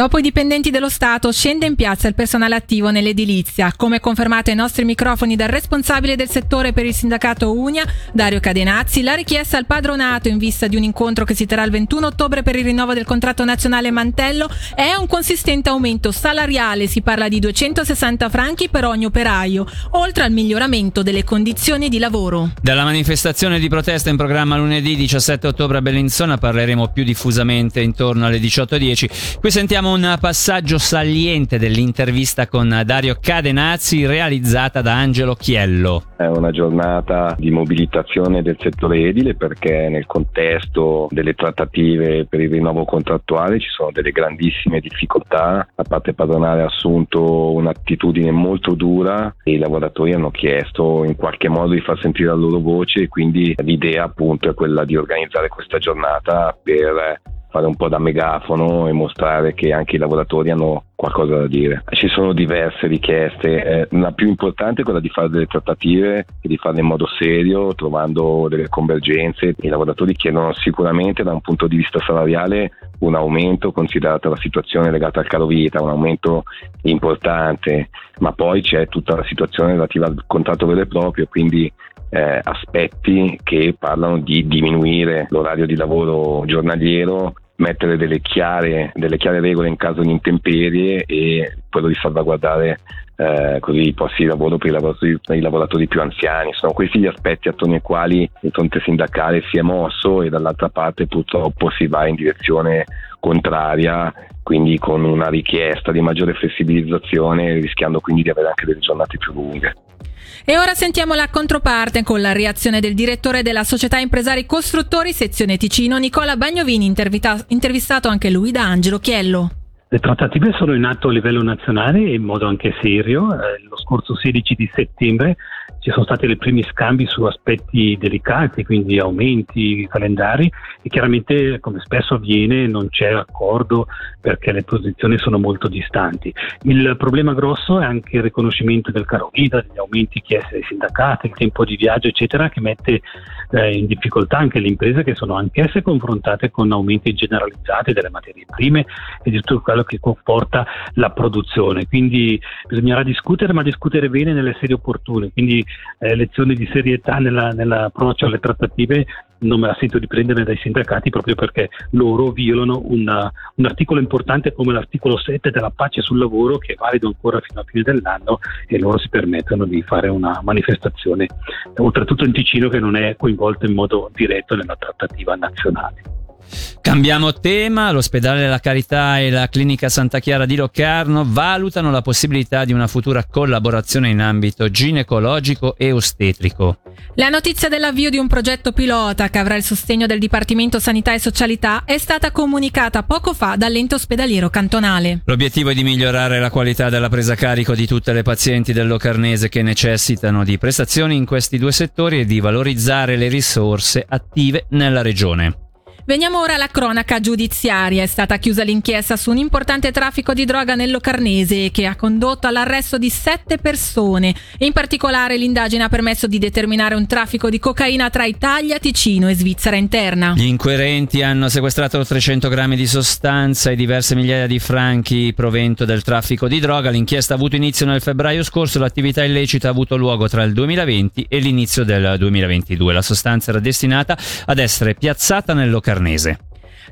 Dopo i dipendenti dello Stato scende in piazza il personale attivo nell'edilizia, come confermato ai nostri microfoni dal responsabile del settore per il sindacato Unia, Dario Cadenazzi, la richiesta al padronato in vista di un incontro che si terrà il 21 ottobre per il rinnovo del contratto nazionale Mantello è un consistente aumento salariale, si parla di 260 franchi per ogni operaio, oltre al miglioramento delle condizioni di lavoro. Dalla manifestazione di protesta in programma lunedì 17 ottobre a Bellinzona parleremo più diffusamente intorno alle 18.10. Qui sentiamo un passaggio saliente dell'intervista con Dario Cadenazzi realizzata da Angelo Chiello. È una giornata di mobilitazione del settore edile perché nel contesto delle trattative per il rinnovo contrattuale ci sono delle grandissime difficoltà. La parte padronale ha assunto un'attitudine molto dura e i lavoratori hanno chiesto in qualche modo di far sentire la loro voce e quindi l'idea appunto è quella di organizzare questa giornata per fare un po' da megafono e mostrare che anche i lavoratori hanno qualcosa da dire. Ci sono diverse richieste, eh, la più importante è quella di fare delle trattative e di farle in modo serio, trovando delle convergenze. I lavoratori chiedono sicuramente da un punto di vista salariale un aumento considerata la situazione legata al caro vita, un aumento importante, ma poi c'è tutta la situazione relativa al contratto vero e proprio, quindi eh, aspetti che parlano di diminuire l'orario di lavoro giornaliero, mettere delle chiare, delle chiare regole in caso di intemperie e quello di salvaguardare eh, così i posti di lavoro per i lavoratori, i lavoratori, più anziani. Sono questi gli aspetti attorno ai quali il fronte sindacale si è mosso e dall'altra parte purtroppo si va in direzione contraria, quindi con una richiesta di maggiore flessibilizzazione, rischiando quindi di avere anche delle giornate più lunghe. E ora sentiamo la controparte con la reazione del direttore della società impresari costruttori sezione Ticino, Nicola Bagnovini, intervistato anche lui da Angelo Chiello. Le trattative sono in atto a livello nazionale in modo anche serio. Eh, lo scorso 16 di settembre ci sono stati i primi scambi su aspetti delicati, quindi aumenti, calendari e chiaramente come spesso avviene non c'è accordo perché le posizioni sono molto distanti. Il problema grosso è anche il riconoscimento del caro vita, degli aumenti chiesti dai sindacati, il tempo di viaggio eccetera che mette eh, in difficoltà anche le imprese che sono anch'esse confrontate con aumenti generalizzati delle materie prime e di tutto quello che comporta la produzione. Quindi bisognerà discutere ma discutere bene nelle sedi opportune. Quindi eh, lezioni di serietà nella, nell'approccio alle trattative non me la sento di prendere dai sindacati proprio perché loro violano una, un articolo importante come l'articolo 7 della pace sul lavoro che è valido ancora fino a fine dell'anno e loro si permettono di fare una manifestazione oltretutto in Ticino che non è coinvolto in modo diretto nella trattativa nazionale. Cambiamo tema, l'ospedale della Carità e la clinica Santa Chiara di Locarno valutano la possibilità di una futura collaborazione in ambito ginecologico e ostetrico. La notizia dell'avvio di un progetto pilota che avrà il sostegno del Dipartimento Sanità e Socialità è stata comunicata poco fa dall'ente ospedaliero cantonale. L'obiettivo è di migliorare la qualità della presa a carico di tutte le pazienti del Locarnese che necessitano di prestazioni in questi due settori e di valorizzare le risorse attive nella regione. Veniamo ora alla cronaca giudiziaria. È stata chiusa l'inchiesta su un importante traffico di droga nel Locarnese che ha condotto all'arresto di sette persone. In particolare l'indagine ha permesso di determinare un traffico di cocaina tra Italia, Ticino e Svizzera interna. Gli inquirenti hanno sequestrato 300 grammi di sostanza e diverse migliaia di franchi provento del traffico di droga. L'inchiesta ha avuto inizio nel febbraio scorso. L'attività illecita ha avuto luogo tra il 2020 e l'inizio del 2022. La sostanza era destinata ad essere piazzata nel Locarnese Farnese.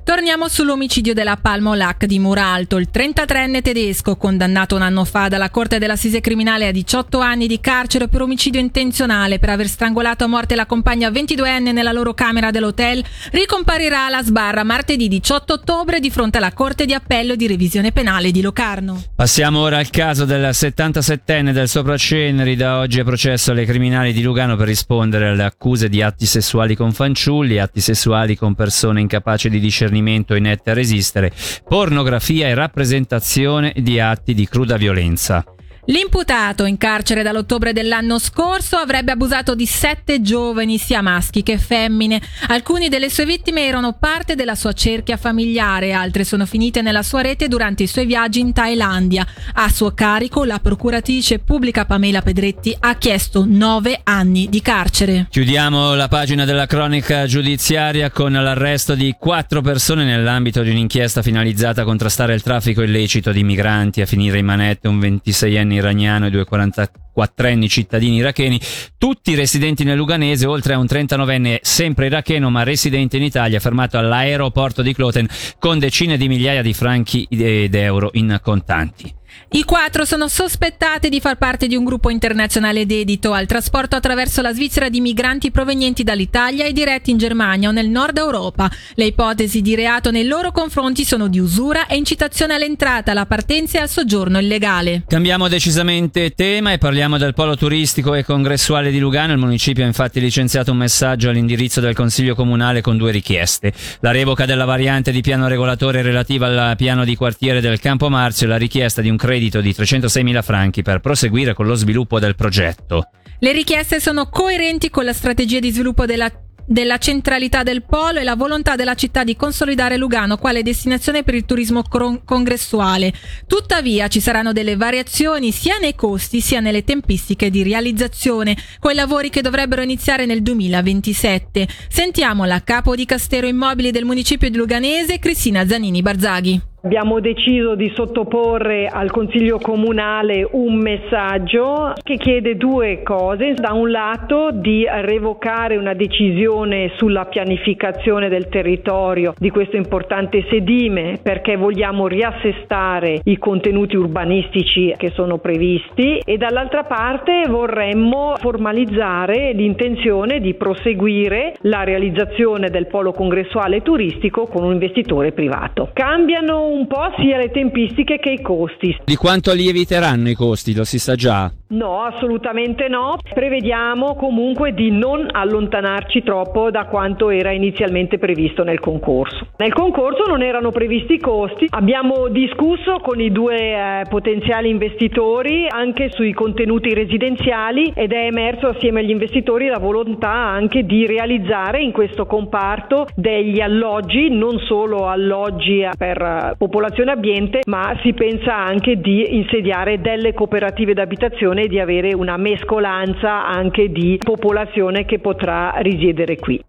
Torniamo sull'omicidio della Palmolac di Muralto, il 33enne tedesco condannato un anno fa dalla Corte dell'Assise Criminale a 18 anni di carcere per omicidio intenzionale per aver strangolato a morte la compagna 22enne nella loro camera dell'hotel, ricomparirà alla sbarra martedì 18 ottobre di fronte alla Corte di Appello di Revisione Penale di Locarno. Passiamo ora al caso del 77enne del Sopraceneri, da oggi è processo alle criminali di Lugano per rispondere alle accuse di atti sessuali con fanciulli, atti sessuali con persone incapaci di discernere discernimento inette a resistere, pornografia e rappresentazione di atti di cruda violenza. L'imputato, in carcere dall'ottobre dell'anno scorso, avrebbe abusato di sette giovani, sia maschi che femmine. Alcuni delle sue vittime erano parte della sua cerchia familiare, altre sono finite nella sua rete durante i suoi viaggi in Thailandia. A suo carico, la procuratrice pubblica Pamela Pedretti ha chiesto nove anni di carcere. Chiudiamo la pagina della cronica giudiziaria con l'arresto di quattro persone nell'ambito di un'inchiesta finalizzata a contrastare il traffico illecito di migranti, a finire in manette un 26enne iraniano e due 44enni cittadini iracheni, tutti residenti nel Luganese, oltre a un 39enne sempre iracheno ma residente in Italia, fermato all'aeroporto di Cloten con decine di migliaia di franchi ed euro in contanti. I quattro sono sospettati di far parte di un gruppo internazionale dedito al trasporto attraverso la Svizzera di migranti provenienti dall'Italia e diretti in Germania o nel nord Europa. Le ipotesi di reato nei loro confronti sono di usura e incitazione all'entrata, alla partenza e al soggiorno illegale. Cambiamo decisamente tema e parliamo del polo turistico e congressuale di Lugano. Il municipio ha infatti licenziato un messaggio all'indirizzo del Consiglio Comunale con due richieste. La revoca della variante di piano regolatore relativa al piano di quartiere del Campo Marzio e la richiesta di un credito di 306.000 franchi per proseguire con lo sviluppo del progetto. Le richieste sono coerenti con la strategia di sviluppo della della centralità del polo e la volontà della città di consolidare Lugano quale destinazione per il turismo congressuale. Tuttavia ci saranno delle variazioni sia nei costi sia nelle tempistiche di realizzazione, con i lavori che dovrebbero iniziare nel 2027. Sentiamo la capo di Castero Immobili del municipio di Luganese, Cristina Zanini Barzaghi. Abbiamo deciso di sottoporre al Consiglio Comunale un messaggio che chiede due cose. Da un lato di revocare una decisione sulla pianificazione del territorio di questo importante sedime perché vogliamo riassestare i contenuti urbanistici che sono previsti e dall'altra parte vorremmo formalizzare l'intenzione di proseguire la realizzazione del polo congressuale turistico con un investitore privato. Cambiano un po' sia le tempistiche che i costi. Di quanto lieviteranno i costi? Lo si sa già? No, assolutamente no. Prevediamo comunque di non allontanarci troppo da quanto era inizialmente previsto nel concorso. Nel concorso non erano previsti i costi, abbiamo discusso con i due eh, potenziali investitori anche sui contenuti residenziali ed è emerso assieme agli investitori la volontà anche di realizzare in questo comparto degli alloggi, non solo alloggi per eh, popolazione ambiente, ma si pensa anche di insediare delle cooperative d'abitazione di avere una mescolanza anche di popolazione che potrà risiedere qui.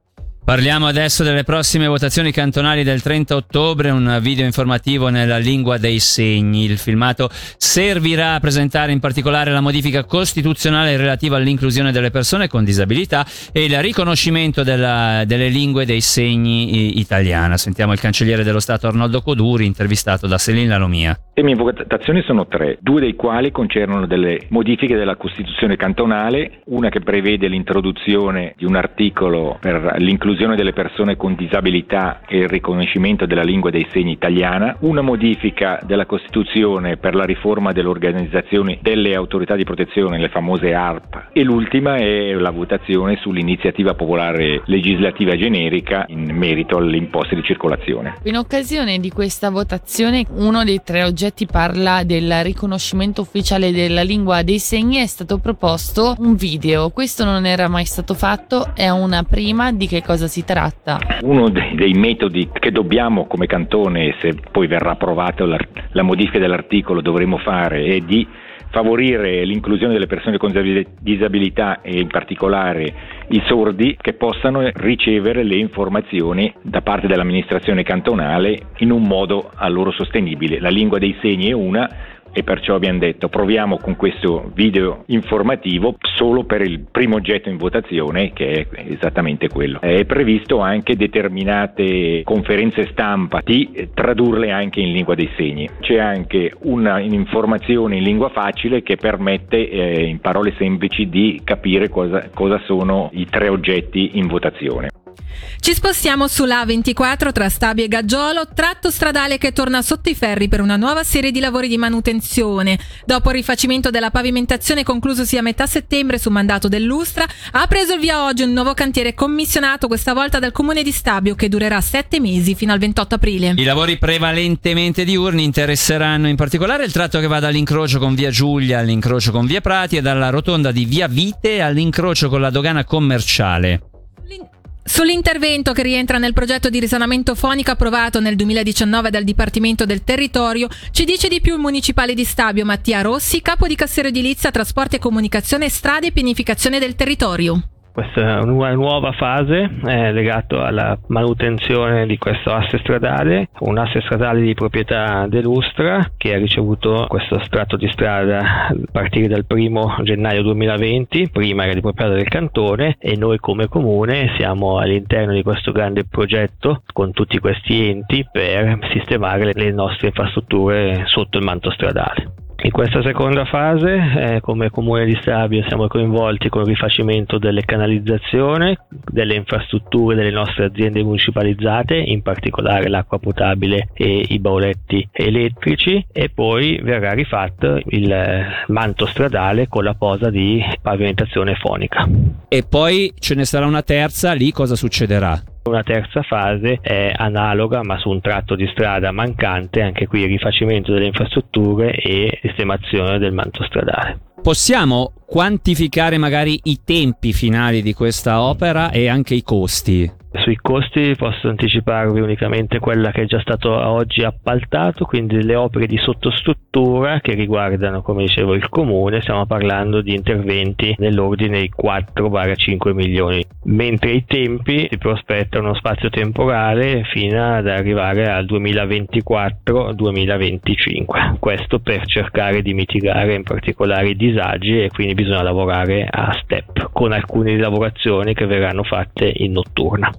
Parliamo adesso delle prossime votazioni cantonali del 30 ottobre, un video informativo nella lingua dei segni. Il filmato servirà a presentare in particolare la modifica costituzionale relativa all'inclusione delle persone con disabilità e il riconoscimento della, delle lingue dei segni italiana. Sentiamo il cancelliere dello Stato Arnoldo Coduri, intervistato da Selin Lalomia. Le mie votazioni sono tre, due dei quali concernono delle modifiche della Costituzione cantonale, una che prevede l'introduzione di un articolo per l'inclusione l'inclusione delle persone con disabilità e il riconoscimento della lingua dei segni italiana, una modifica della Costituzione per la riforma dell'organizzazione delle autorità di protezione, le famose ARP, e l'ultima è la votazione sull'iniziativa popolare legislativa generica in merito alle imposte di circolazione. In occasione di questa votazione uno dei tre oggetti parla del riconoscimento ufficiale della lingua dei segni è stato proposto un video. Questo non era mai stato fatto, è una prima di che cosa si tratta? Uno dei, dei metodi che dobbiamo come cantone, se poi verrà approvata la, la modifica dell'articolo, dovremo fare è di favorire l'inclusione delle persone con disabilità e in particolare i sordi che possano ricevere le informazioni da parte dell'amministrazione cantonale in un modo a loro sostenibile. La lingua dei segni è una, e perciò abbiamo detto proviamo con questo video informativo solo per il primo oggetto in votazione che è esattamente quello. È previsto anche determinate conferenze stampa di tradurle anche in lingua dei segni. C'è anche un'informazione in lingua facile che permette eh, in parole semplici di capire cosa, cosa sono i tre oggetti in votazione. Ci spostiamo sulla A24 tra Stabio e Gaggiolo, tratto stradale che torna sotto i ferri per una nuova serie di lavori di manutenzione. Dopo il rifacimento della pavimentazione conclusosi a metà settembre su mandato dell'Ustra, ha preso il via oggi un nuovo cantiere commissionato questa volta dal comune di Stabio che durerà sette mesi fino al 28 aprile. I lavori prevalentemente diurni interesseranno in particolare il tratto che va dall'incrocio con via Giulia all'incrocio con via Prati e dalla rotonda di via Vite all'incrocio con la dogana commerciale. Sull'intervento che rientra nel progetto di risanamento fonico approvato nel 2019 dal Dipartimento del Territorio, ci dice di più il municipale di Stabio Mattia Rossi, capo di Cassero Edilizia, Trasporti e Comunicazione, Strade e Pianificazione del Territorio. Questa è una nuova fase eh, legata alla manutenzione di questo asse stradale, un asse stradale di proprietà dell'Ustra che ha ricevuto questo strato di strada a partire dal 1 gennaio 2020, prima era di proprietà del cantone e noi come comune siamo all'interno di questo grande progetto con tutti questi enti per sistemare le nostre infrastrutture sotto il manto stradale. In questa seconda fase, eh, come comune di Stabio, siamo coinvolti con il rifacimento delle canalizzazioni, delle infrastrutture delle nostre aziende municipalizzate, in particolare l'acqua potabile e i bauletti elettrici, e poi verrà rifatto il manto stradale con la posa di pavimentazione fonica. E poi ce ne sarà una terza, lì cosa succederà? Una terza fase è analoga ma su un tratto di strada mancante, anche qui rifacimento delle infrastrutture e sistemazione del manto stradale. Possiamo quantificare magari i tempi finali di questa opera e anche i costi? Sui costi posso anticiparvi unicamente quella che è già stato oggi appaltato, quindi le opere di sottostruttura che riguardano, come dicevo, il comune, stiamo parlando di interventi nell'ordine di 4-5 milioni, mentre i tempi si prospetta uno spazio temporale fino ad arrivare al 2024-2025. Questo per cercare di mitigare in particolare i disagi e quindi bisogna lavorare a step con alcune lavorazioni che verranno fatte in notturna.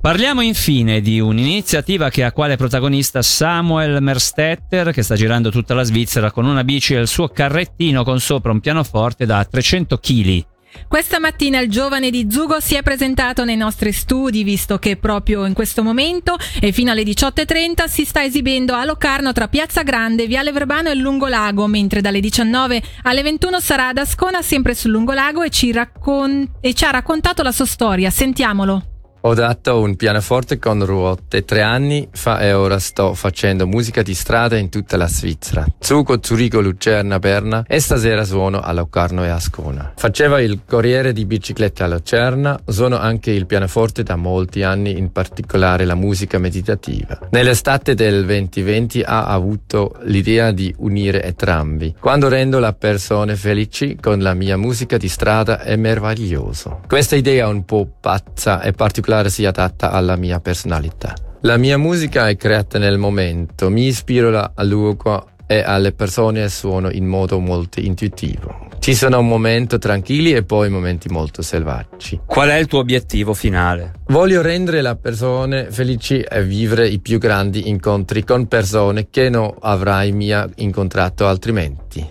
Parliamo infine di un'iniziativa che ha quale protagonista Samuel Merstetter che sta girando tutta la Svizzera con una bici e il suo carrettino con sopra un pianoforte da 300 kg. Questa mattina il giovane di Zugo si è presentato nei nostri studi, visto che proprio in questo momento e fino alle 18.30 si sta esibendo a Locarno tra Piazza Grande, Viale Verbano e Lungolago, mentre dalle 19 alle 21 sarà ad Ascona, sempre sul Lungolago, e ci, raccon- e ci ha raccontato la sua storia. Sentiamolo. Ho dato un pianoforte con ruote tre anni fa e ora sto facendo musica di strada in tutta la Svizzera. Zucco, Zurigo, Lucerna, Berna e stasera suono a Locarno e Ascona. Faceva il corriere di bicicletta a Lucerna, suono anche il pianoforte da molti anni, in particolare la musica meditativa. Nell'estate del 2020 ha avuto l'idea di unire entrambi. Quando rendo le persone felici con la mia musica di strada è meraviglioso. Questa idea un po' pazza e particolare si adatta alla mia personalità. La mia musica è creata nel momento, mi ispiro al luogo e alle persone e suono in modo molto intuitivo. Ci sono momenti tranquilli e poi momenti molto selvaggi. Qual è il tuo obiettivo finale? Voglio rendere le persone felici e vivere i più grandi incontri con persone che non avrai mai incontrato altrimenti.